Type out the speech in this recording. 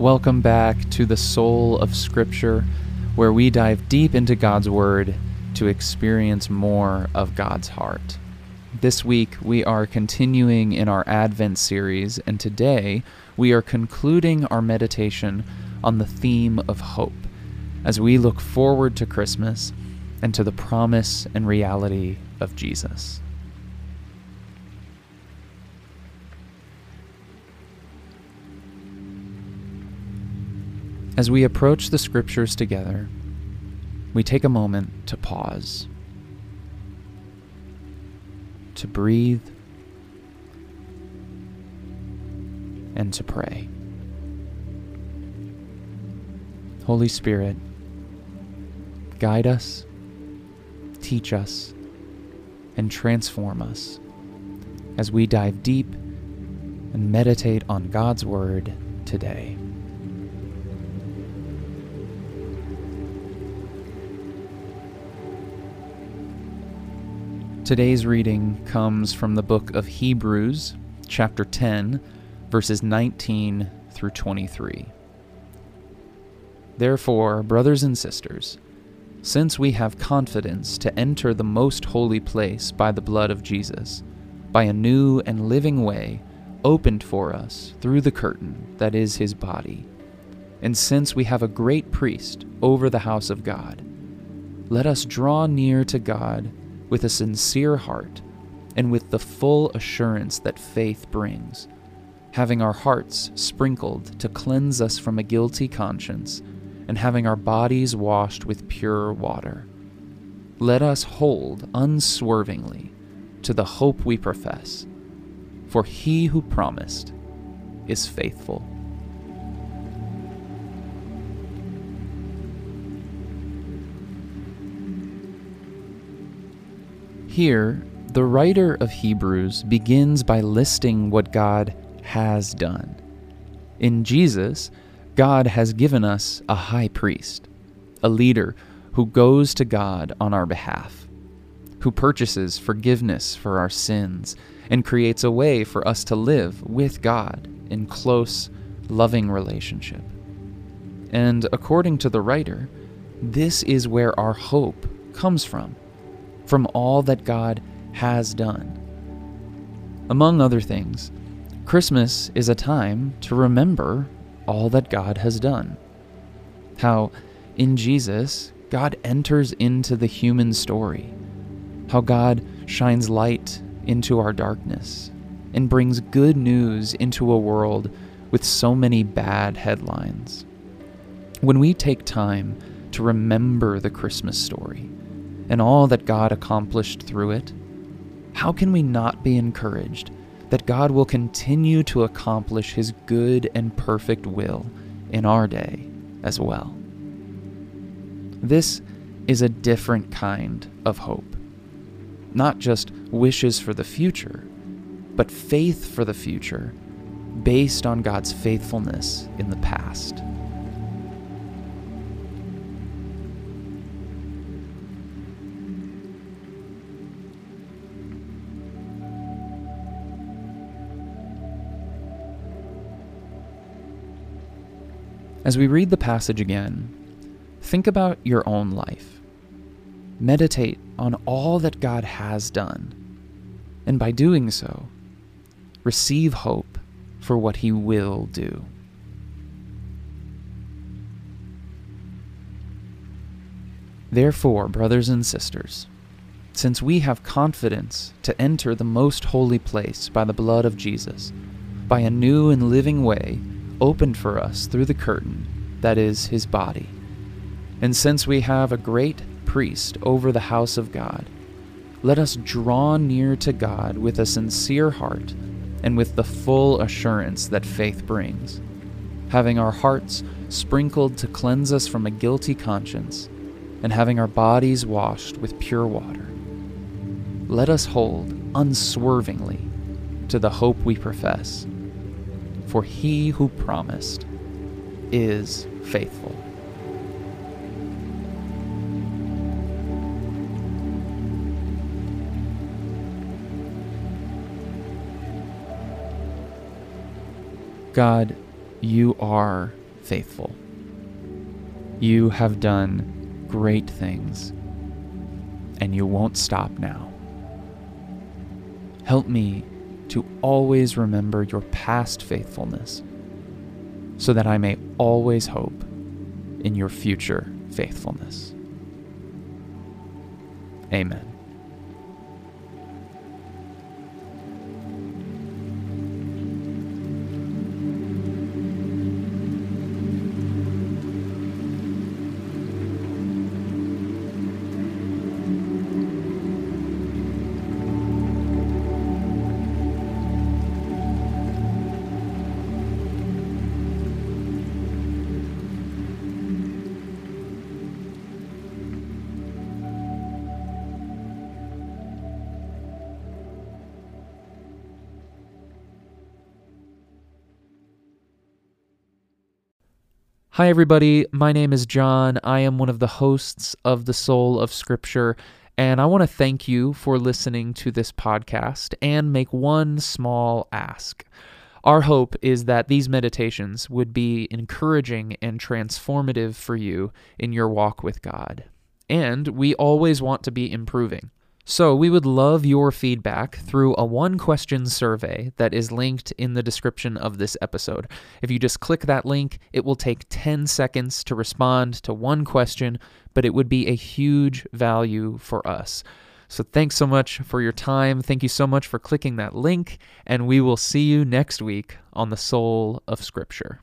Welcome back to the Soul of Scripture, where we dive deep into God's Word to experience more of God's heart. This week, we are continuing in our Advent series, and today we are concluding our meditation on the theme of hope as we look forward to Christmas and to the promise and reality of Jesus. As we approach the scriptures together, we take a moment to pause, to breathe, and to pray. Holy Spirit, guide us, teach us, and transform us as we dive deep and meditate on God's Word today. Today's reading comes from the book of Hebrews, chapter 10, verses 19 through 23. Therefore, brothers and sisters, since we have confidence to enter the most holy place by the blood of Jesus, by a new and living way opened for us through the curtain that is his body, and since we have a great priest over the house of God, let us draw near to God with a sincere heart and with the full assurance that faith brings, having our hearts sprinkled to cleanse us from a guilty conscience, and having our bodies washed with pure water. Let us hold unswervingly to the hope we profess, for he who promised is faithful. Here, the writer of Hebrews begins by listing what God has done. In Jesus, God has given us a high priest, a leader who goes to God on our behalf, who purchases forgiveness for our sins and creates a way for us to live with God in close, loving relationship. And according to the writer, this is where our hope comes from from all that God has done. Among other things, Christmas is a time to remember all that God has done. How in Jesus, God enters into the human story. How God shines light into our darkness and brings good news into a world with so many bad headlines. When we take time to remember the Christmas story, and all that God accomplished through it, how can we not be encouraged that God will continue to accomplish His good and perfect will in our day as well? This is a different kind of hope. Not just wishes for the future, but faith for the future based on God's faithfulness in the past. As we read the passage again, think about your own life. Meditate on all that God has done, and by doing so, receive hope for what He will do. Therefore, brothers and sisters, since we have confidence to enter the most holy place by the blood of Jesus, by a new and living way, opened for us through the curtain that is his body. And since we have a great priest over the house of God, let us draw near to God with a sincere heart and with the full assurance that faith brings, having our hearts sprinkled to cleanse us from a guilty conscience, and having our bodies washed with pure water. Let us hold unswervingly to the hope we profess for he who promised is faithful. God, you are faithful. You have done great things, and you won't stop now. Help me to always remember your past faithfulness so that I may always hope in your future faithfulness. Amen. Hi, everybody. My name is John. I am one of the hosts of The Soul of Scripture, and I want to thank you for listening to this podcast and make one small ask. Our hope is that these meditations would be encouraging and transformative for you in your walk with God. And we always want to be improving. So, we would love your feedback through a one question survey that is linked in the description of this episode. If you just click that link, it will take 10 seconds to respond to one question, but it would be a huge value for us. So, thanks so much for your time. Thank you so much for clicking that link, and we will see you next week on the Soul of Scripture.